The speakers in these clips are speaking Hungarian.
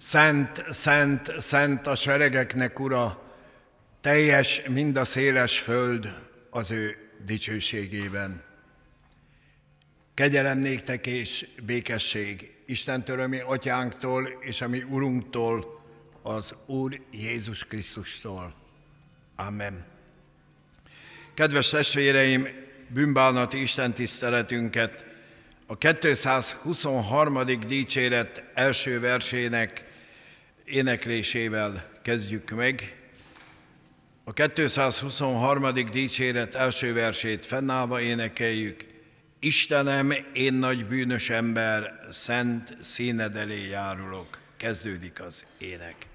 Szent, szent, szent a seregeknek, Ura, teljes mind a széles föld az ő dicsőségében. Kegyelem néktek és békesség Isten törömi atyánktól és a mi Urunktól, az Úr Jézus Krisztustól. Amen. Kedves testvéreim, bűnbánati Isten tiszteletünket a 223. dicséret első versének éneklésével kezdjük meg. A 223. dicséret első versét fennállva énekeljük. Istenem, én nagy bűnös ember, szent színed elé járulok. Kezdődik az ének.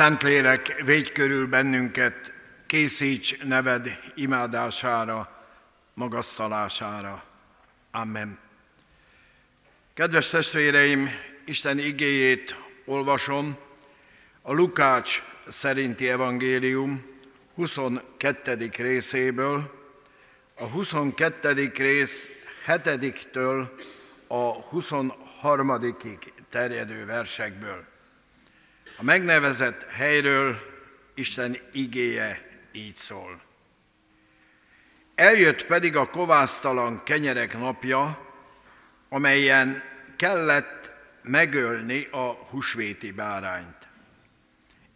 Szentlélek, védj körül bennünket, készíts neved imádására, magasztalására. Amen. Kedves testvéreim, Isten igéjét olvasom, a Lukács szerinti evangélium 22. részéből, a 22. rész 7-től a 23. terjedő versekből. A megnevezett helyről Isten igéje így szól. Eljött pedig a kovásztalan kenyerek napja, amelyen kellett megölni a husvéti bárányt.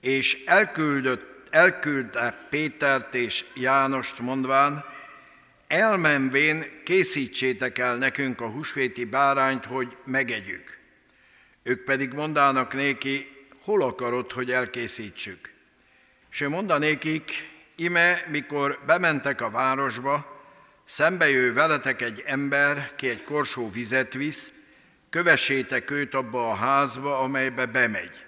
És elküldött, elküldte Pétert és Jánost mondván, elmenvén készítsétek el nekünk a husvéti bárányt, hogy megegyük. Ők pedig mondának néki, hol akarod, hogy elkészítsük? És ő mondanékik, ime, mikor bementek a városba, szembe jő veletek egy ember, ki egy korsó vizet visz, kövessétek őt abba a házba, amelybe bemegy.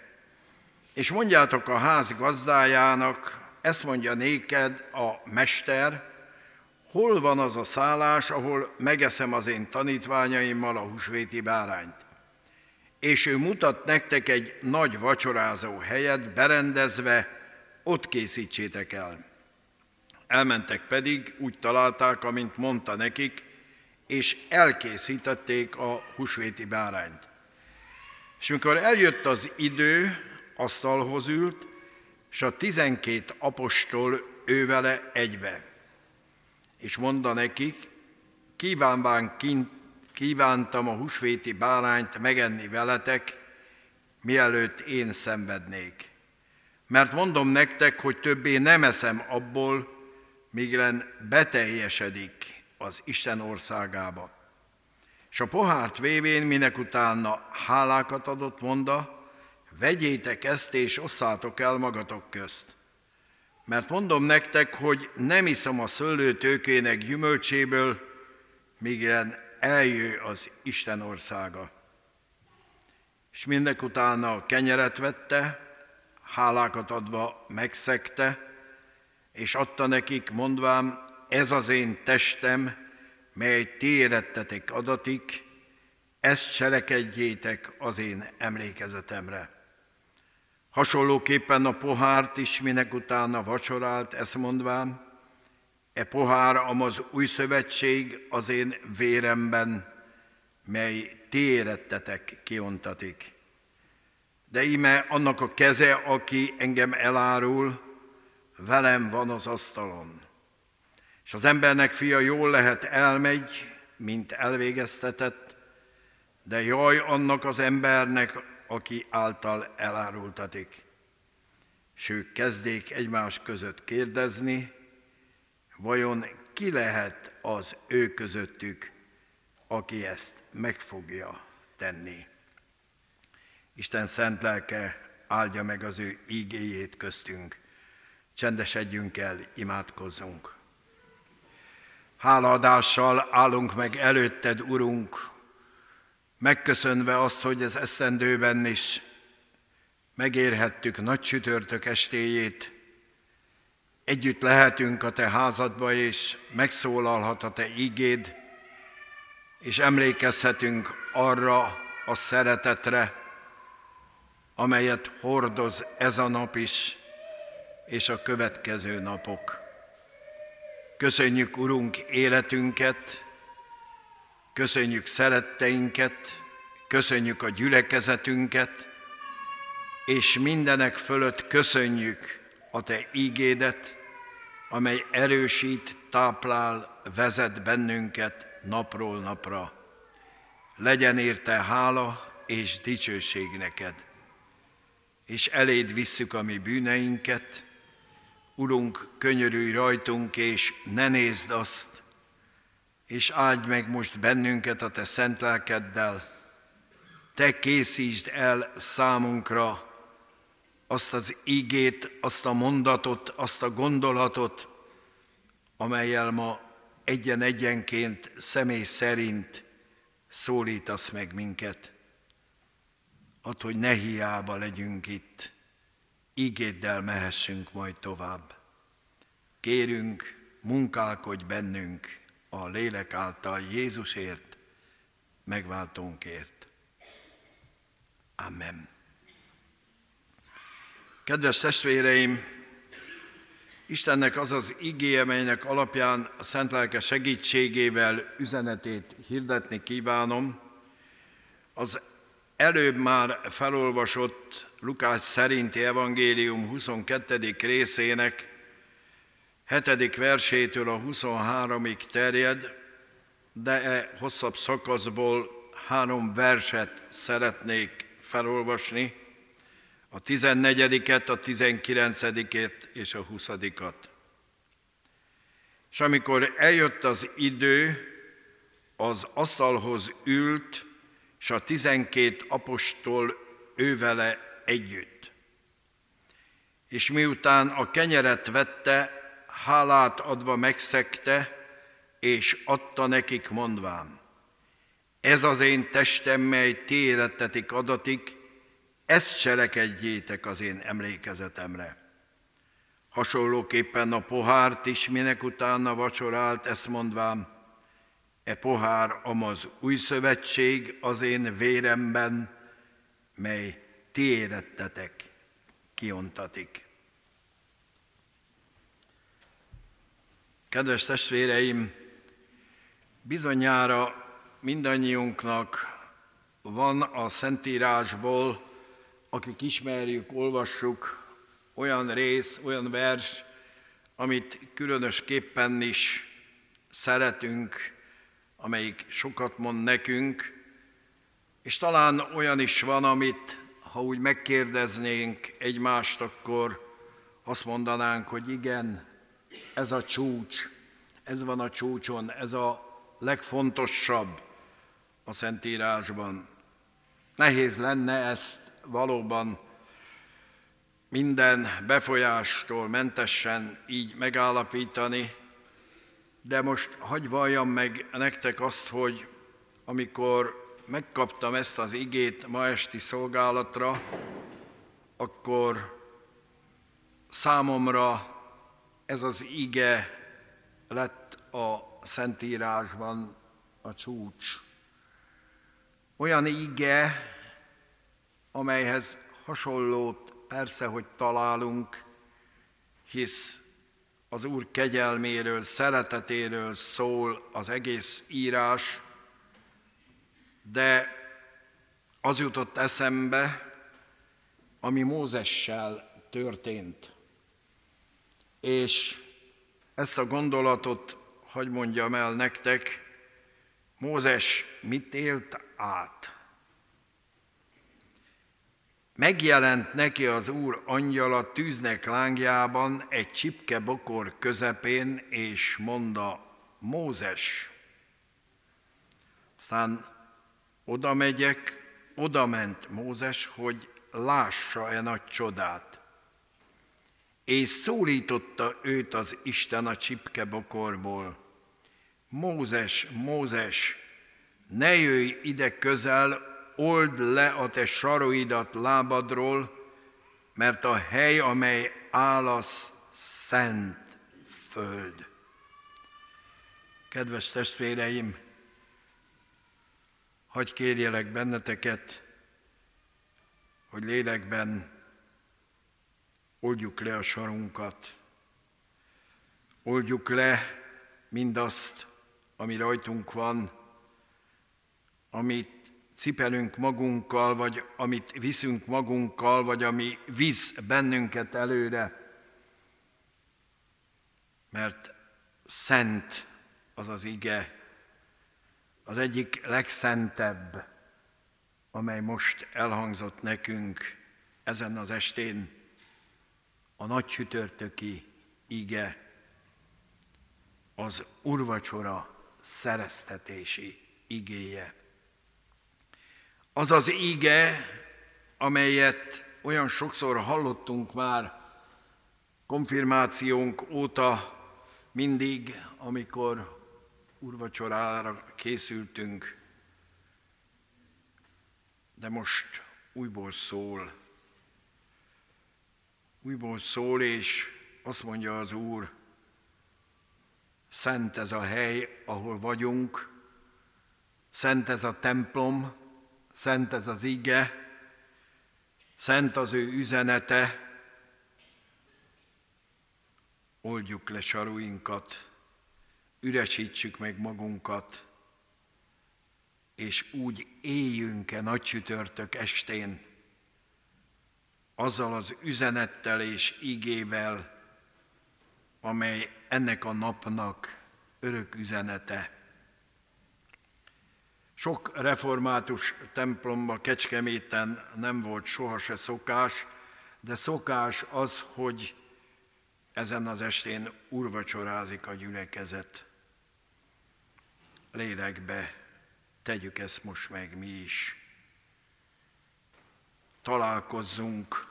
És mondjátok a ház gazdájának, ezt mondja néked a mester, hol van az a szállás, ahol megeszem az én tanítványaimmal a húsvéti bárányt és ő mutat nektek egy nagy vacsorázó helyet berendezve, ott készítsétek el. Elmentek pedig, úgy találták, amint mondta nekik, és elkészítették a husvéti bárányt. És amikor eljött az idő, asztalhoz ült, és a tizenkét apostol ő vele egybe. És mondta nekik, kívánván kint kívántam a husvéti bárányt megenni veletek, mielőtt én szenvednék. Mert mondom nektek, hogy többé nem eszem abból, míglen beteljesedik az Isten országába. És a pohárt vévén minek utána hálákat adott monda, vegyétek ezt és osszátok el magatok közt. Mert mondom nektek, hogy nem iszom a szőlőtőkének gyümölcséből, míglen eljő az Isten országa. És mindek utána a kenyeret vette, hálákat adva megszegte, és adta nekik, mondván, ez az én testem, mely ti érettetek adatik, ezt cselekedjétek az én emlékezetemre. Hasonlóképpen a pohárt is minek utána vacsorált, ezt mondván, e pohár az új szövetség az én véremben, mely ti érettetek kiontatik. De íme annak a keze, aki engem elárul, velem van az asztalon. És az embernek fia jól lehet elmegy, mint elvégeztetett, de jaj annak az embernek, aki által elárultatik. És ők egymás között kérdezni, vajon ki lehet az ő közöttük, aki ezt meg fogja tenni. Isten szent lelke áldja meg az ő ígéjét köztünk. Csendesedjünk el, imádkozzunk. Hálaadással állunk meg előtted, Urunk, megköszönve azt, hogy az eszendőben is megérhettük nagy csütörtök estéjét, együtt lehetünk a Te házadba, és megszólalhat a Te ígéd, és emlékezhetünk arra a szeretetre, amelyet hordoz ez a nap is, és a következő napok. Köszönjük, Urunk, életünket, köszönjük szeretteinket, köszönjük a gyülekezetünket, és mindenek fölött köszönjük a Te ígédet, amely erősít, táplál, vezet bennünket napról napra. Legyen érte hála és dicsőség neked. És eléd visszük a mi bűneinket, Urunk, könyörülj rajtunk, és ne nézd azt, és áldj meg most bennünket a Te szent lelkeddel. Te készítsd el számunkra azt az ígét, azt a mondatot, azt a gondolatot, amelyel ma egyen-egyenként személy szerint szólítasz meg minket. Add, hogy ne hiába legyünk itt, ígéddel mehessünk majd tovább. Kérünk, munkálkodj bennünk a lélek által Jézusért, megváltónkért. Amen. Kedves testvéreim, Istennek az az igéje, melynek alapján a Szent Lelke segítségével üzenetét hirdetni kívánom, az előbb már felolvasott Lukács szerinti evangélium 22. részének 7. versétől a 23-ig terjed, de e hosszabb szakaszból három verset szeretnék felolvasni, a 14-et, a 19-et és a 20-at. És amikor eljött az idő, az asztalhoz ült, és a tizenkét apostol ővele együtt. És miután a kenyeret vette, hálát adva megszegte, és adta nekik mondván, ez az én testem, mely ti életetik adatik, ezt cselekedjétek az én emlékezetemre. Hasonlóképpen a pohárt is minek utána vacsorált, ezt mondván, e pohár amaz új szövetség az én véremben, mely ti érettetek, kiontatik. Kedves testvéreim, bizonyára mindannyiunknak van a Szentírásból, akik ismerjük, olvassuk, olyan rész, olyan vers, amit különösképpen is szeretünk, amelyik sokat mond nekünk, és talán olyan is van, amit ha úgy megkérdeznénk egymást, akkor azt mondanánk, hogy igen, ez a csúcs, ez van a csúcson, ez a legfontosabb a Szentírásban. Nehéz lenne ezt valóban minden befolyástól mentesen így megállapítani, de most hagyj valljam meg nektek azt, hogy amikor megkaptam ezt az igét ma esti szolgálatra, akkor számomra ez az ige lett a Szentírásban a csúcs. Olyan ige, amelyhez hasonlót persze, hogy találunk, hisz az Úr kegyelméről, szeretetéről szól az egész írás, de az jutott eszembe, ami Mózessel történt. És ezt a gondolatot, hogy mondjam el nektek, Mózes mit élt át? Megjelent neki az Úr angyala tűznek lángjában egy csipke bokor közepén, és mondta, Mózes. Aztán oda megyek, oda ment Mózes, hogy lássa-e nagy csodát. És szólította őt az Isten a csipke bokorból. Mózes, Mózes, ne jöjj ide közel, old le a te saroidat lábadról, mert a hely, amely állasz, szent föld. Kedves testvéreim, hagy kérjelek benneteket, hogy lélekben oldjuk le a sarunkat, oldjuk le mindazt, ami rajtunk van, amit cipelünk magunkkal, vagy amit viszünk magunkkal, vagy ami visz bennünket előre, mert szent az az ige, az egyik legszentebb, amely most elhangzott nekünk ezen az estén, a nagy csütörtöki ige, az urvacsora szereztetési igéje. Az az íge, amelyet olyan sokszor hallottunk már konfirmációnk óta, mindig, amikor urvacsorára készültünk, de most újból szól. Újból szól, és azt mondja az Úr, szent ez a hely, ahol vagyunk, szent ez a templom, szent ez az ige, szent az ő üzenete, oldjuk le saruinkat, üresítsük meg magunkat, és úgy éljünk-e nagy csütörtök estén, azzal az üzenettel és igével, amely ennek a napnak örök üzenete. Sok református templomba Kecskeméten nem volt soha se szokás, de szokás az, hogy ezen az estén urvacsorázik a gyülekezet. Lélekbe tegyük ezt most meg mi is. Találkozzunk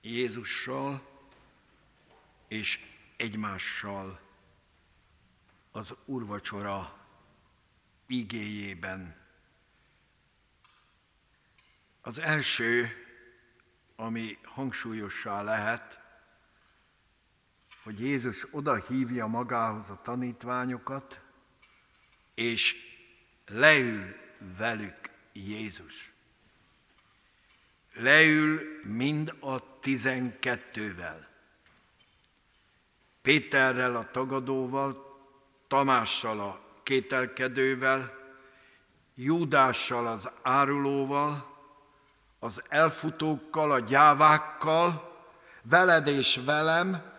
Jézussal és egymással az urvacsora igéjében. Az első, ami hangsúlyossá lehet, hogy Jézus oda hívja magához a tanítványokat, és leül velük Jézus. Leül mind a tizenkettővel. Péterrel a tagadóval, Tamással a kételkedővel, Júdással az árulóval, az elfutókkal, a gyávákkal, veled és velem,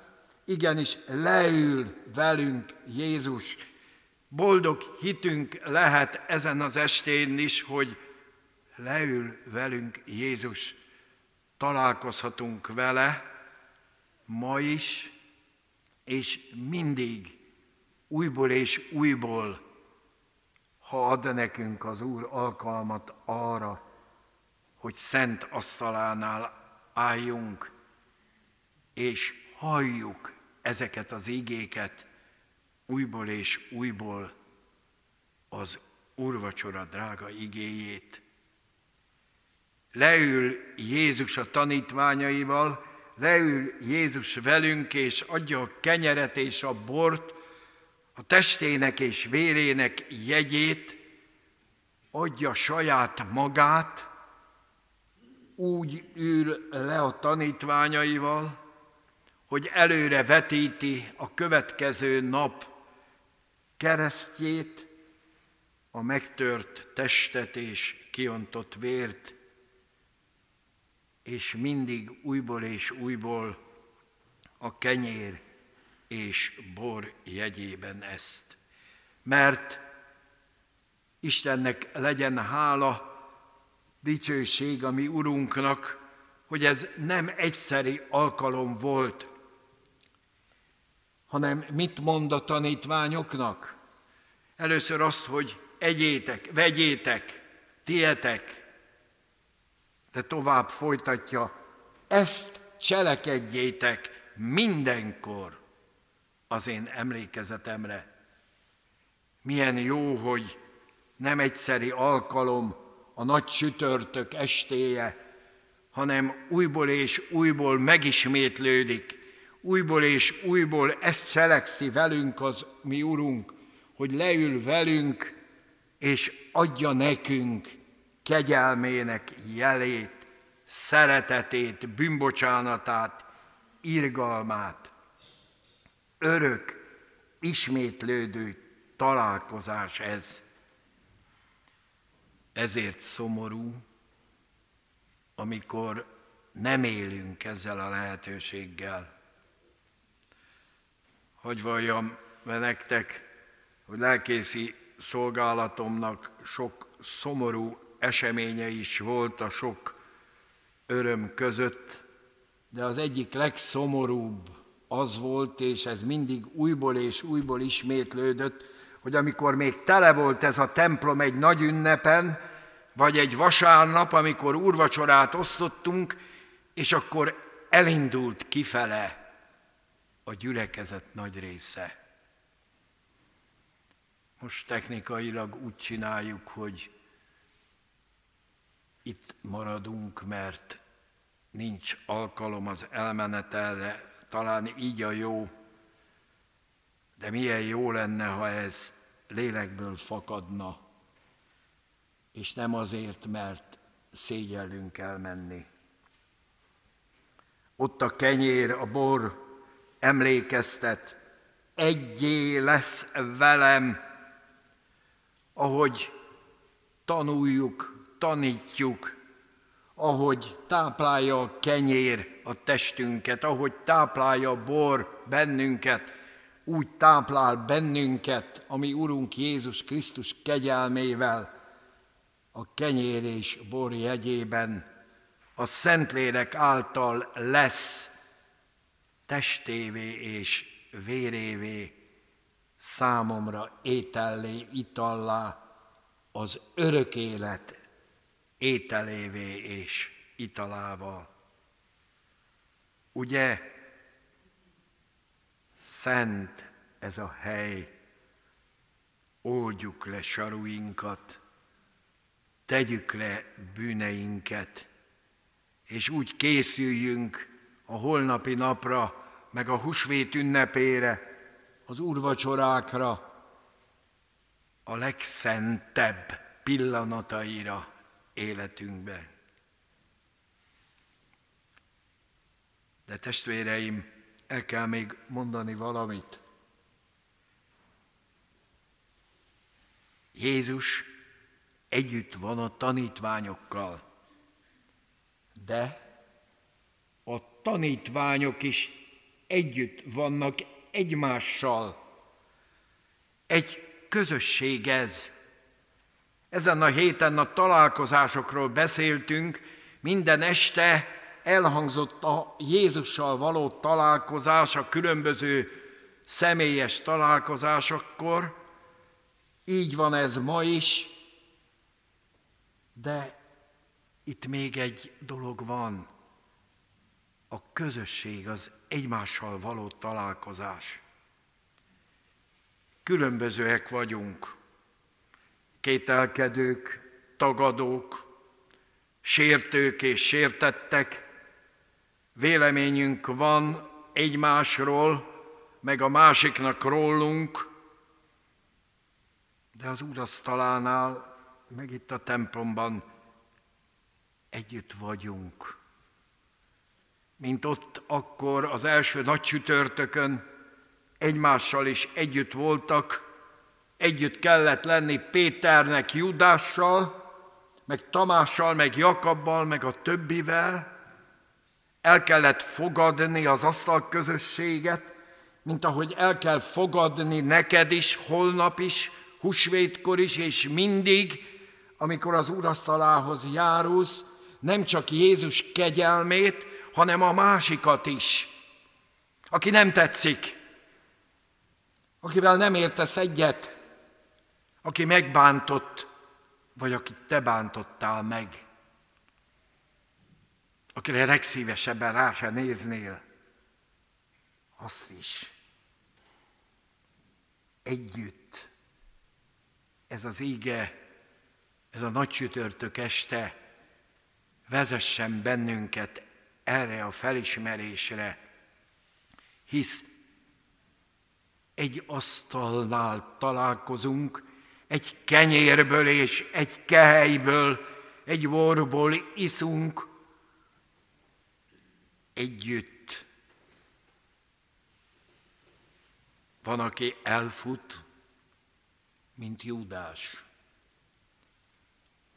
igenis leül velünk Jézus. Boldog hitünk lehet ezen az estén is, hogy leül velünk Jézus. Találkozhatunk vele ma is, és mindig újból és újból, ha ad nekünk az Úr alkalmat arra, hogy szent asztalánál álljunk, és halljuk ezeket az igéket újból és újból az úrvacsora drága igéjét. Leül Jézus a tanítványaival, leül Jézus velünk, és adja a kenyeret és a bort, a testének és vérének jegyét, adja saját magát, úgy ül le a tanítványaival, hogy előre vetíti a következő nap keresztjét, a megtört testet és kiontott vért, és mindig újból és újból a kenyér és bor jegyében ezt. Mert Istennek legyen hála, dicsőség a mi Urunknak, hogy ez nem egyszeri alkalom volt, hanem mit mond a tanítványoknak? Először azt, hogy egyétek, vegyétek, tietek, de tovább folytatja, ezt cselekedjétek mindenkor az én emlékezetemre. Milyen jó, hogy nem egyszeri alkalom a nagy sütörtök estéje, hanem újból és újból megismétlődik, újból és újból ezt cselekszi velünk az mi Urunk, hogy leül velünk, és adja nekünk kegyelmének jelét, szeretetét, bűnbocsánatát, irgalmát. Örök, ismétlődő találkozás ez. Ezért szomorú, amikor nem élünk ezzel a lehetőséggel. Hogy valljam nektek, hogy lelkészi szolgálatomnak sok szomorú eseménye is volt a sok öröm között, de az egyik legszomorúbb az volt, és ez mindig újból és újból ismétlődött, hogy amikor még tele volt ez a templom egy nagy ünnepen, vagy egy vasárnap, amikor úrvacsorát osztottunk, és akkor elindult kifele a gyülekezet nagy része. Most technikailag úgy csináljuk, hogy itt maradunk, mert nincs alkalom az elmenetelre, talán így a jó, de milyen jó lenne, ha ez lélekből fakadna, és nem azért, mert szégyellünk elmenni. Ott a kenyér, a bor emlékeztet, egyé lesz velem, ahogy tanuljuk, tanítjuk, ahogy táplálja a kenyér a testünket, ahogy táplálja a bor bennünket, úgy táplál bennünket, ami Urunk Jézus Krisztus kegyelmével, a kenyér és bor jegyében, a Szentlélek által lesz testévé és vérévé, számomra étellé, itallá, az örök élet ételévé és italával. Ugye szent ez a hely, oldjuk le saruinkat, tegyük le bűneinket, és úgy készüljünk a holnapi napra, meg a husvét ünnepére, az úrvacsorákra, a legszentebb pillanataira életünkbe. De testvéreim, el kell még mondani valamit. Jézus együtt van a tanítványokkal, de a tanítványok is együtt vannak egymással. Egy közösség ez. Ezen a héten a találkozásokról beszéltünk, minden este elhangzott a Jézussal való találkozás, a különböző személyes találkozásokkor. Így van ez ma is, de itt még egy dolog van, a közösség, az egymással való találkozás. Különbözőek vagyunk, kételkedők, tagadók, sértők és sértettek, véleményünk van egymásról, meg a másiknak rólunk, de az úrasztalánál, meg itt a templomban együtt vagyunk. Mint ott akkor az első nagy csütörtökön egymással is együtt voltak, együtt kellett lenni Péternek, Judással, meg Tamással, meg Jakabbal, meg a többivel, el kellett fogadni az asztal közösséget, mint ahogy el kell fogadni neked is, holnap is, husvétkor is, és mindig, amikor az úrasztalához járulsz, nem csak Jézus kegyelmét, hanem a másikat is, aki nem tetszik, akivel nem értesz egyet, aki megbántott, vagy akit te bántottál meg, akire legszívesebben rá se néznél, azt is. Együtt. Ez az íge, ez a nagy csütörtök este vezessen bennünket erre a felismerésre, hisz egy asztalnál találkozunk, egy kenyérből és egy kehelyből, egy borból iszunk együtt. Van, aki elfut, mint Júdás,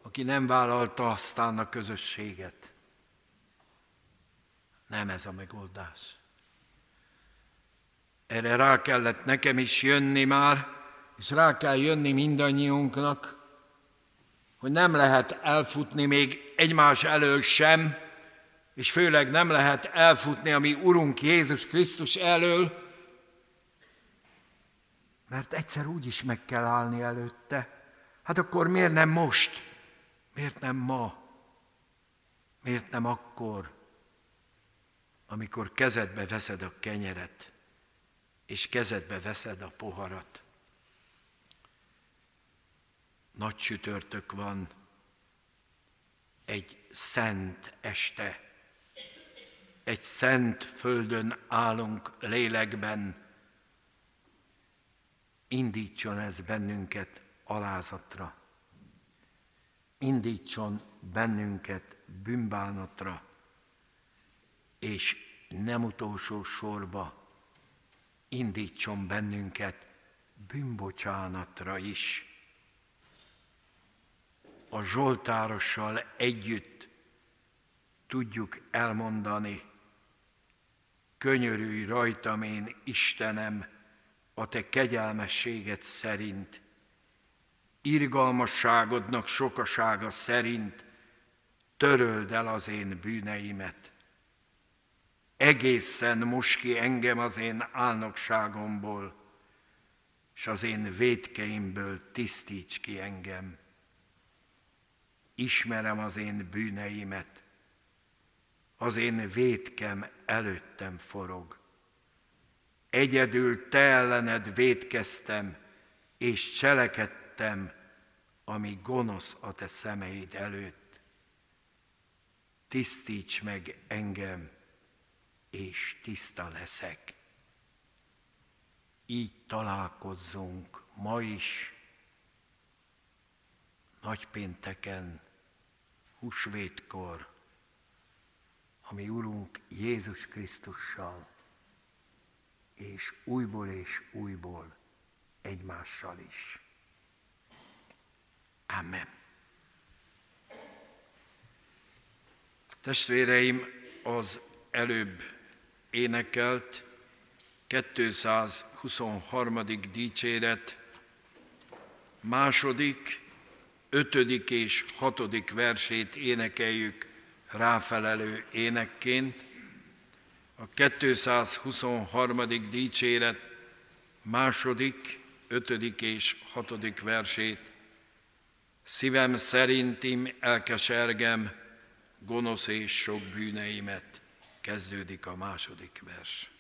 aki nem vállalta aztán a közösséget. Nem ez a megoldás. Erre rá kellett nekem is jönni már, és rá kell jönni mindannyiunknak, hogy nem lehet elfutni még egymás elől sem, és főleg nem lehet elfutni a mi Urunk Jézus Krisztus elől, mert egyszer úgy is meg kell állni előtte. Hát akkor miért nem most? Miért nem ma? Miért nem akkor, amikor kezedbe veszed a kenyeret, és kezedbe veszed a poharat? Nagy csütörtök van, egy szent este, egy szent földön állunk lélekben, indítson ez bennünket alázatra, indítson bennünket bűnbánatra, és nem utolsó sorba indítson bennünket bűnbocsánatra is a Zsoltárossal együtt tudjuk elmondani, könyörülj rajtam én, Istenem, a te kegyelmességed szerint, irgalmasságodnak sokasága szerint töröld el az én bűneimet. Egészen most engem az én álnokságomból, és az én védkeimből tisztíts ki engem ismerem az én bűneimet, az én védkem előttem forog. Egyedül te ellened védkeztem, és cselekedtem, ami gonosz a te szemeid előtt. Tisztíts meg engem, és tiszta leszek. Így találkozzunk ma is, nagypénteken, húsvétkor, ami Urunk Jézus Krisztussal, és újból és újból egymással is. Amen. Testvéreim, az előbb énekelt 223. dicséret második ötödik és hatodik versét énekeljük ráfelelő énekként. A 223. dicséret második, ötödik és hatodik versét. Szívem szerintim elkesergem, gonosz és sok bűneimet. Kezdődik a második vers.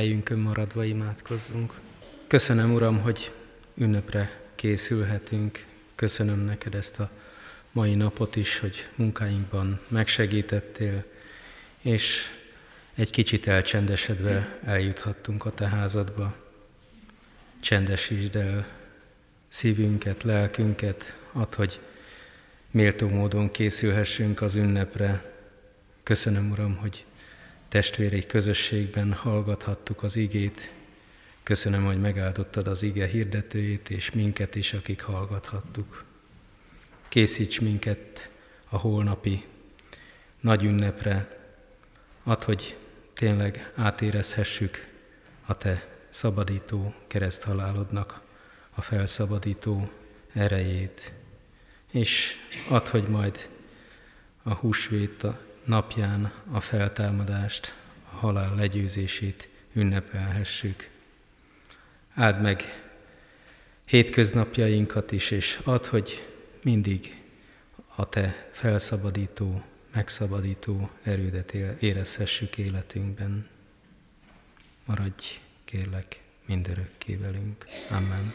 Helyünkön maradva imádkozzunk. Köszönöm, Uram, hogy ünnepre készülhetünk. Köszönöm neked ezt a mai napot is, hogy munkáinkban megsegítettél, és egy kicsit elcsendesedve eljuthattunk a te házadba. Csendesítsd el szívünket, lelkünket, add, hogy méltó módon készülhessünk az ünnepre. Köszönöm, Uram, hogy testvéri közösségben hallgathattuk az igét. Köszönöm, hogy megáldottad az ige hirdetőjét, és minket is, akik hallgathattuk. Készíts minket a holnapi nagy ünnepre, add, hogy tényleg átérezhessük a Te szabadító kereszthalálodnak a felszabadító erejét, és add, hogy majd a húsvét napján a feltámadást, a halál legyőzését ünnepelhessük. Áld meg hétköznapjainkat is, és add, hogy mindig a Te felszabadító, megszabadító erődet érezhessük életünkben. Maradj, kérlek, mindörökké velünk. Amen.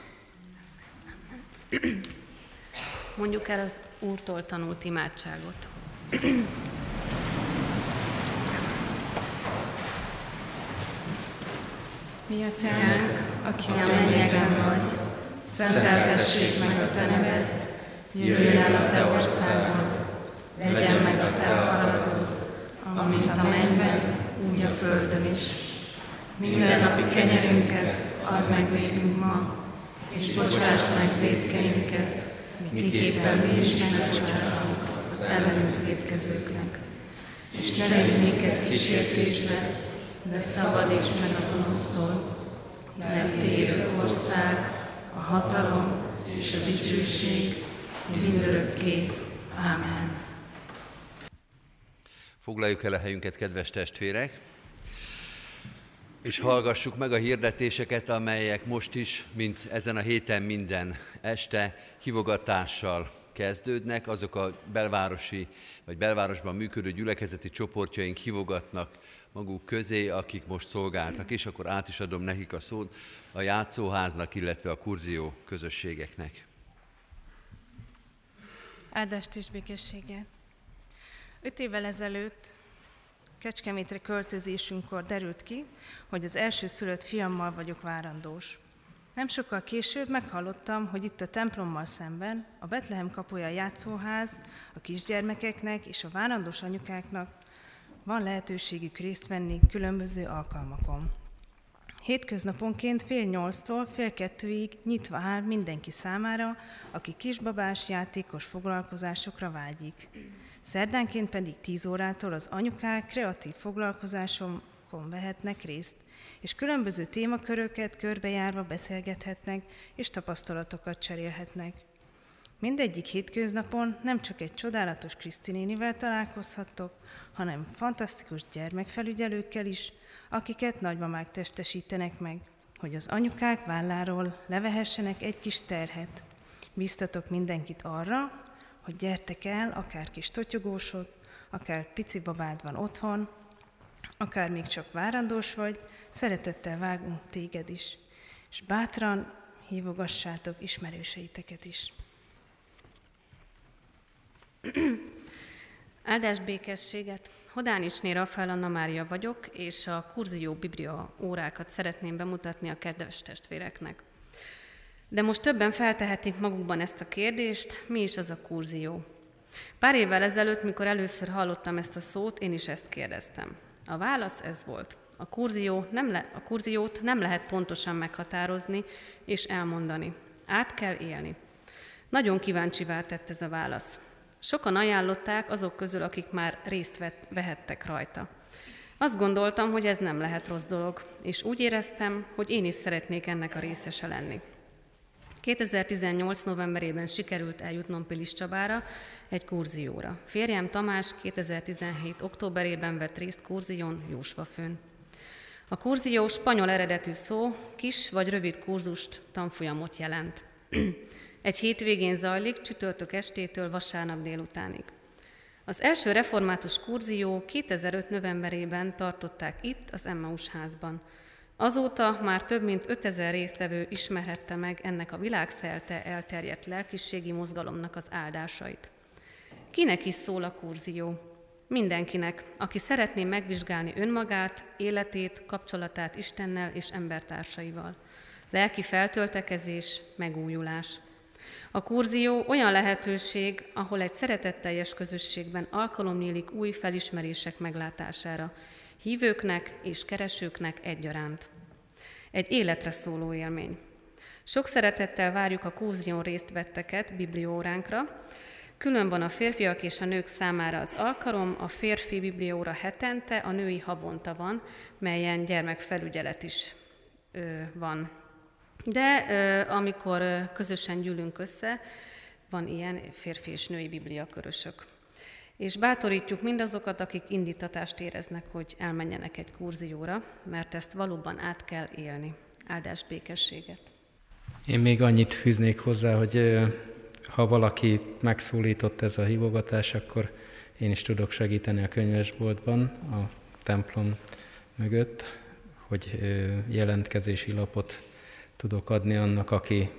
Mondjuk el az Úrtól tanult imádságot. Mi atyánk, aki a mennyekben vagy, szenteltessék meg a te neved, jöjjön el a te országod, legyen meg a te akaratod, amint a mennyben, úgy a földön is. Minden napi kenyerünket add meg nékünk ma, és bocsáss meg védkeinket, miképpen mi is megbocsátunk az ellenünk védkezőknek. És ne legyünk minket kísértésbe, de szabadíts meg a gonosztól, mert Téd az ország, a hatalom és a dicsőség mindörökké. Ámen. Foglaljuk el a helyünket, kedves testvérek! és hallgassuk meg a hirdetéseket, amelyek most is, mint ezen a héten minden este hivogatással kezdődnek. Azok a belvárosi vagy belvárosban működő gyülekezeti csoportjaink hivogatnak maguk közé, akik most szolgáltak, és akkor át is adom nekik a szót a játszóháznak, illetve a kurzió közösségeknek. Áldást és békességet! Öt évvel ezelőtt Kecskemétre költözésünkkor derült ki, hogy az első szülött fiammal vagyok várandós. Nem sokkal később meghallottam, hogy itt a templommal szemben a Betlehem kapuja játszóház a kisgyermekeknek és a várandós anyukáknak van lehetőségük részt venni különböző alkalmakon. Hétköznaponként fél nyolctól fél kettőig nyitva áll mindenki számára, aki kisbabás játékos foglalkozásokra vágyik. Szerdánként pedig 10 órától az anyukák kreatív foglalkozásokon vehetnek részt, és különböző témaköröket körbejárva beszélgethetnek, és tapasztalatokat cserélhetnek. Mindegyik hétköznapon nem csak egy csodálatos Krisztinénivel találkozhattok, hanem fantasztikus gyermekfelügyelőkkel is, akiket nagymamák testesítenek meg, hogy az anyukák válláról levehessenek egy kis terhet. Biztatok mindenkit arra, hogy gyertek el, akár kis totyogósod, akár pici babád van otthon, akár még csak várandós vagy, szeretettel vágunk téged is, és bátran hívogassátok ismerőseiteket is. Áldás békességet! Hodánisné Rafael Anna Mária vagyok, és a Kurzió Biblia órákat szeretném bemutatni a kedves testvéreknek. De most többen feltehetik magukban ezt a kérdést, mi is az a kurzió? Pár évvel ezelőtt, mikor először hallottam ezt a szót, én is ezt kérdeztem. A válasz ez volt. A, kurzió nem le, a kurziót nem lehet pontosan meghatározni és elmondani. Át kell élni. Nagyon kíváncsivá tett ez a válasz. Sokan ajánlották azok közül, akik már részt vett, vehettek rajta. Azt gondoltam, hogy ez nem lehet rossz dolog, és úgy éreztem, hogy én is szeretnék ennek a részese lenni. 2018. novemberében sikerült eljutnom Pilis Csabára egy kurzióra. Férjem Tamás 2017. októberében vett részt kurzión Jósvafőn. A kurzió spanyol eredetű szó, kis vagy rövid kurzust, tanfolyamot jelent. Egy hétvégén zajlik, csütörtök estétől vasárnap délutánig. Az első református kurzió 2005. novemberében tartották itt, az Emmaus házban. Azóta már több mint 5000 résztvevő ismerhette meg ennek a világszerte elterjedt lelkiségi mozgalomnak az áldásait. Kinek is szól a kurzió? Mindenkinek, aki szeretné megvizsgálni önmagát, életét, kapcsolatát Istennel és embertársaival. Lelki feltöltekezés, megújulás. A kurzió olyan lehetőség, ahol egy szeretetteljes közösségben alkalom nyílik új felismerések meglátására, hívőknek és keresőknek egyaránt. Egy életre szóló élmény. Sok szeretettel várjuk a kurzión részt vetteket biblióránkra, Külön van a férfiak és a nők számára az alkalom, a férfi biblióra hetente, a női havonta van, melyen gyermekfelügyelet is ö, van. De ö, amikor közösen gyűlünk össze, van ilyen férfi és női bibliakörösök. És bátorítjuk mindazokat, akik indítatást éreznek, hogy elmenjenek egy kurzióra, mert ezt valóban át kell élni. Áldás békességet! Én még annyit fűznék hozzá, hogy ha valaki megszólított ez a hívogatás, akkor én is tudok segíteni a könyvesboltban, a templom mögött, hogy jelentkezési lapot tudok adni annak, aki,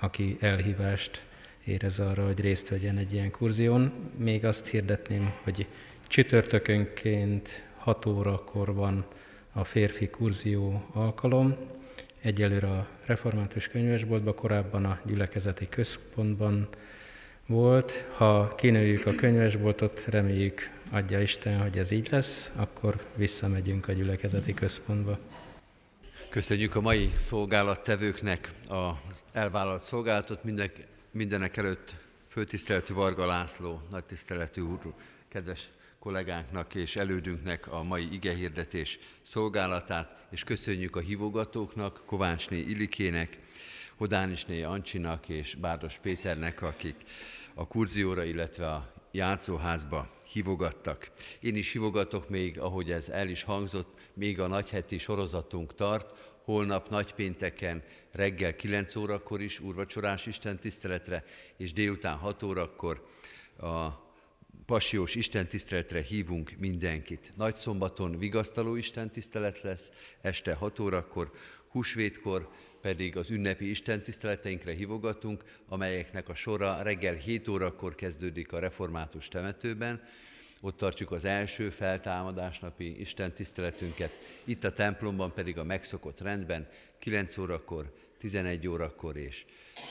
aki elhívást érez arra, hogy részt vegyen egy ilyen kurzión. Még azt hirdetném, hogy csütörtökönként 6 órakor van a férfi kurzió alkalom, egyelőre a református könyvesboltban, korábban a gyülekezeti központban volt. Ha kinőjük a könyvesboltot, reméljük adja Isten, hogy ez így lesz, akkor visszamegyünk a gyülekezeti központba. Köszönjük a mai szolgálattevőknek az elvállalt szolgálatot, mindenek, mindenek előtt főtiszteletű Varga László, nagy tiszteletű úr, kedves kollégánknak és elődünknek a mai igehirdetés szolgálatát, és köszönjük a hívogatóknak, Kovácsné Ilikének, Hodánisné Ancsinak és Bárdos Péternek, akik a kurzióra, illetve a játszóházba hívogattak. Én is hívogatok még, ahogy ez el is hangzott, még a nagyheti sorozatunk tart, holnap nagypénteken reggel 9 órakor is úrvacsorás Isten tiszteletre, és délután 6 órakor a passiós istentiszteletre hívunk mindenkit. Nagy szombaton vigasztaló istentisztelet lesz, este 6 órakor, húsvétkor pedig az ünnepi istentiszteleteinkre hívogatunk, amelyeknek a sora reggel 7 órakor kezdődik a református temetőben, ott tartjuk az első feltámadásnapi istentiszteletünket, itt a templomban pedig a megszokott rendben 9 órakor, 11 órakor és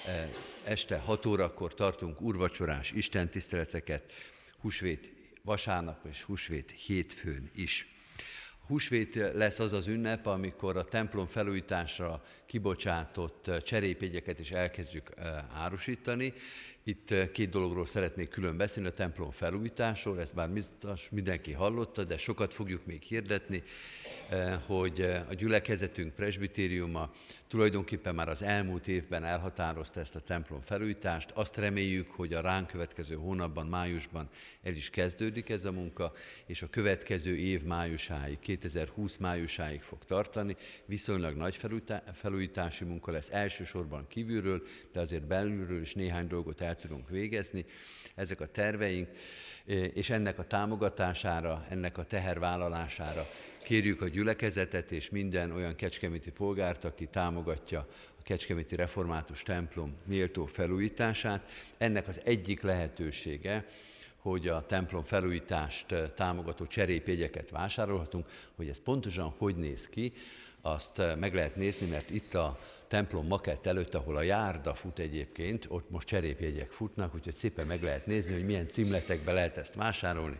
e, este 6 órakor tartunk urvacsorás istentiszteleteket, húsvét vasárnap és húsvét hétfőn is. Húsvét lesz az az ünnep, amikor a templom felújításra kibocsátott cserépégyeket is elkezdjük árusítani. Itt két dologról szeretnék külön beszélni, a templom felújításról, ezt már mindenki hallotta, de sokat fogjuk még hirdetni, hogy a gyülekezetünk presbitériuma tulajdonképpen már az elmúlt évben elhatározta ezt a templom felújítást. Azt reméljük, hogy a ránk következő hónapban, májusban el is kezdődik ez a munka, és a következő év májusáig, 2020 májusáig fog tartani. Viszonylag nagy felújítási munka lesz elsősorban kívülről, de azért belülről is néhány dolgot el tudunk végezni. Ezek a terveink, és ennek a támogatására, ennek a tehervállalására Kérjük a gyülekezetet és minden olyan kecskeméti polgárt, aki támogatja a Kecskeméti Református templom méltó felújítását. Ennek az egyik lehetősége, hogy a templom felújítást támogató cserépjegyeket vásárolhatunk, hogy ez pontosan hogy néz ki, azt meg lehet nézni, mert itt a templom makett előtt, ahol a járda fut egyébként, ott most cserépjegyek futnak, úgyhogy szépen meg lehet nézni, hogy milyen címletekbe lehet ezt vásárolni,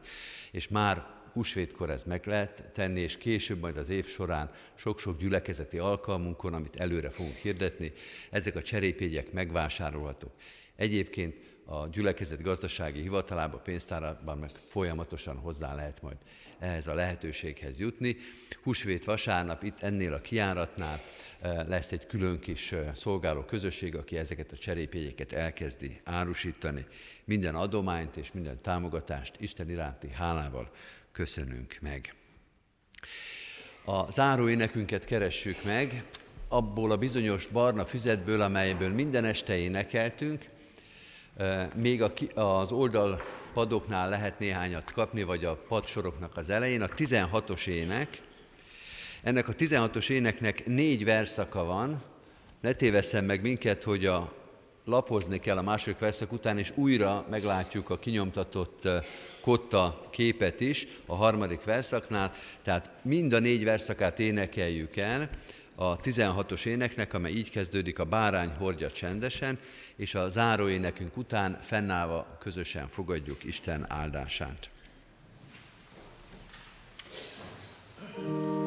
és már húsvétkor ez meg lehet tenni, és később majd az év során sok-sok gyülekezeti alkalmunkon, amit előre fogunk hirdetni, ezek a cserépjegyek megvásárolhatók. Egyébként a gyülekezet gazdasági hivatalában, pénztárában meg folyamatosan hozzá lehet majd ehhez a lehetőséghez jutni. Húsvét vasárnap itt ennél a kiáratnál eh, lesz egy külön kis eh, szolgáló közösség, aki ezeket a cserépjegyeket elkezdi árusítani. Minden adományt és minden támogatást Isten iránti hálával köszönünk meg. A záróénekünket keressük meg, abból a bizonyos barna füzetből, amelyből minden este énekeltünk, még az oldal padoknál lehet néhányat kapni, vagy a padsoroknak az elején, a 16-os ének, Ennek a 16-os éneknek négy verszaka van, ne tévesszem meg minket, hogy a lapozni kell a második verszak után, és újra meglátjuk a kinyomtatott kotta képet is a harmadik verszaknál, tehát mind a négy verszakát énekeljük el, a 16-os éneknek, amely így kezdődik, a bárány hordja csendesen, és a záró énekünk után fennállva közösen fogadjuk Isten áldását. thank you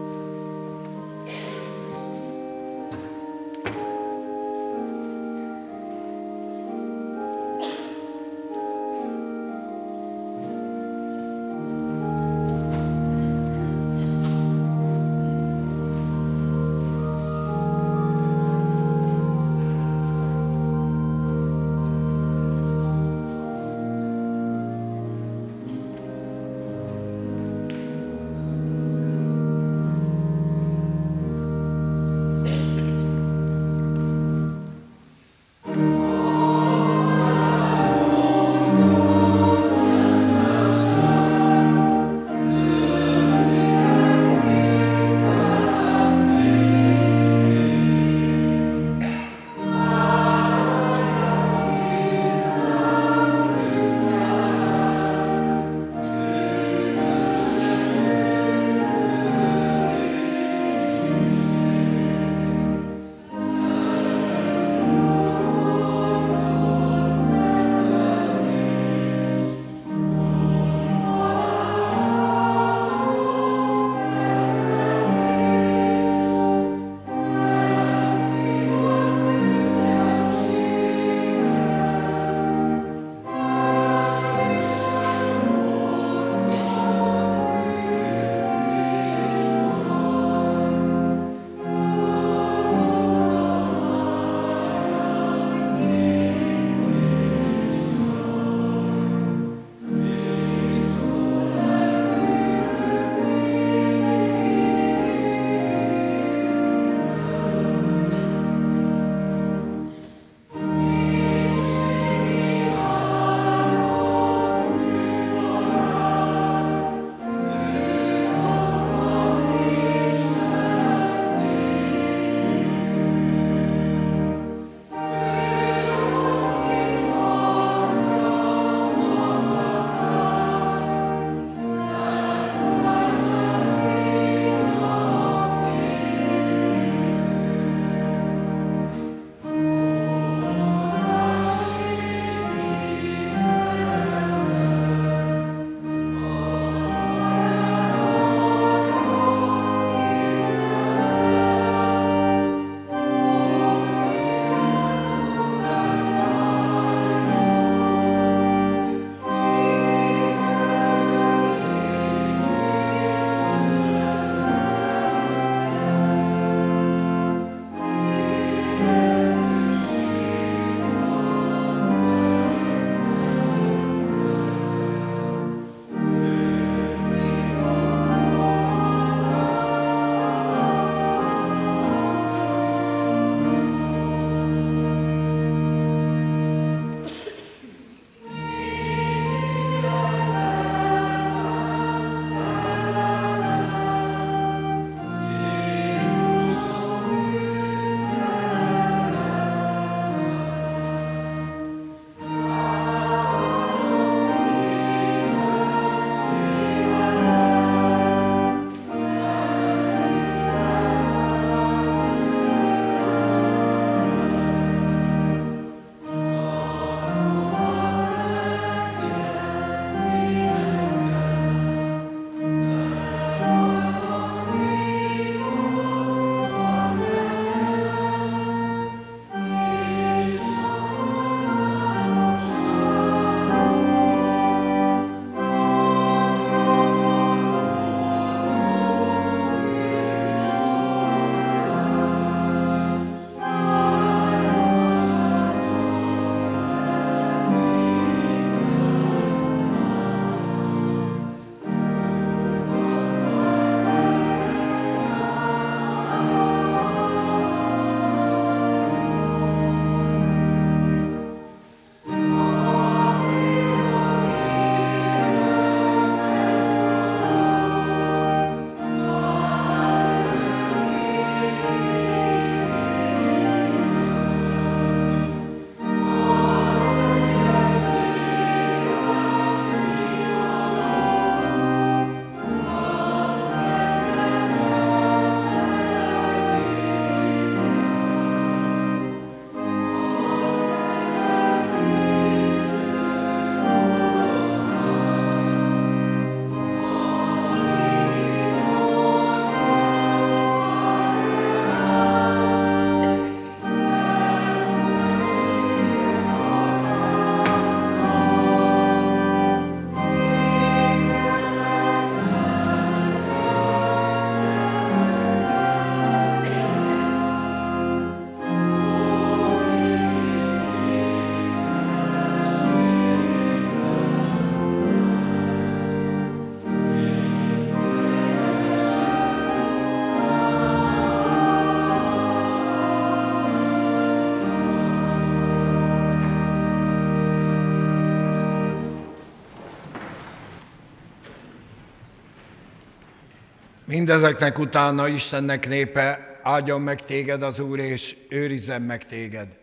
Mindezeknek utána Istennek népe, áldjon meg téged az Úr, és őrizzen meg téged.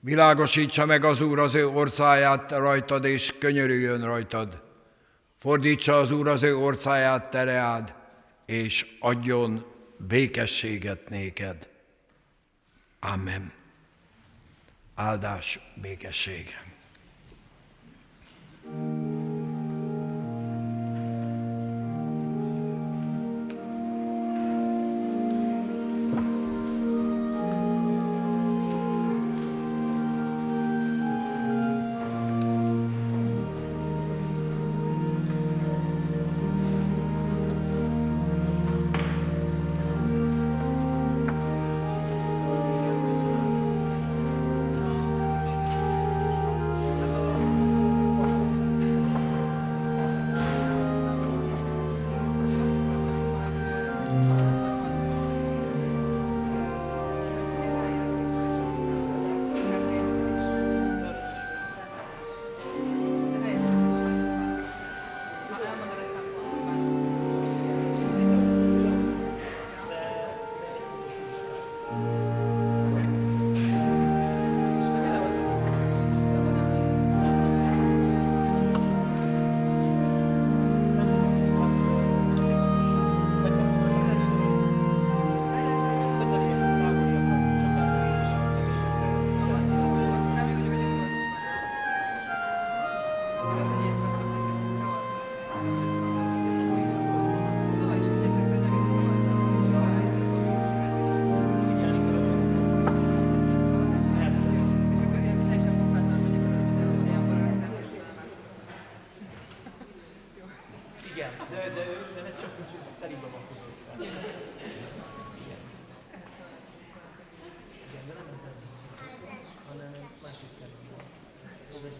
Világosítsa meg az Úr az ő orszáját rajtad, és könyörüljön rajtad. Fordítsa az Úr az ő orszáját tereád, és adjon békességet néked. Amen. Áldás, békesség. Ja, jó,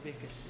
akkor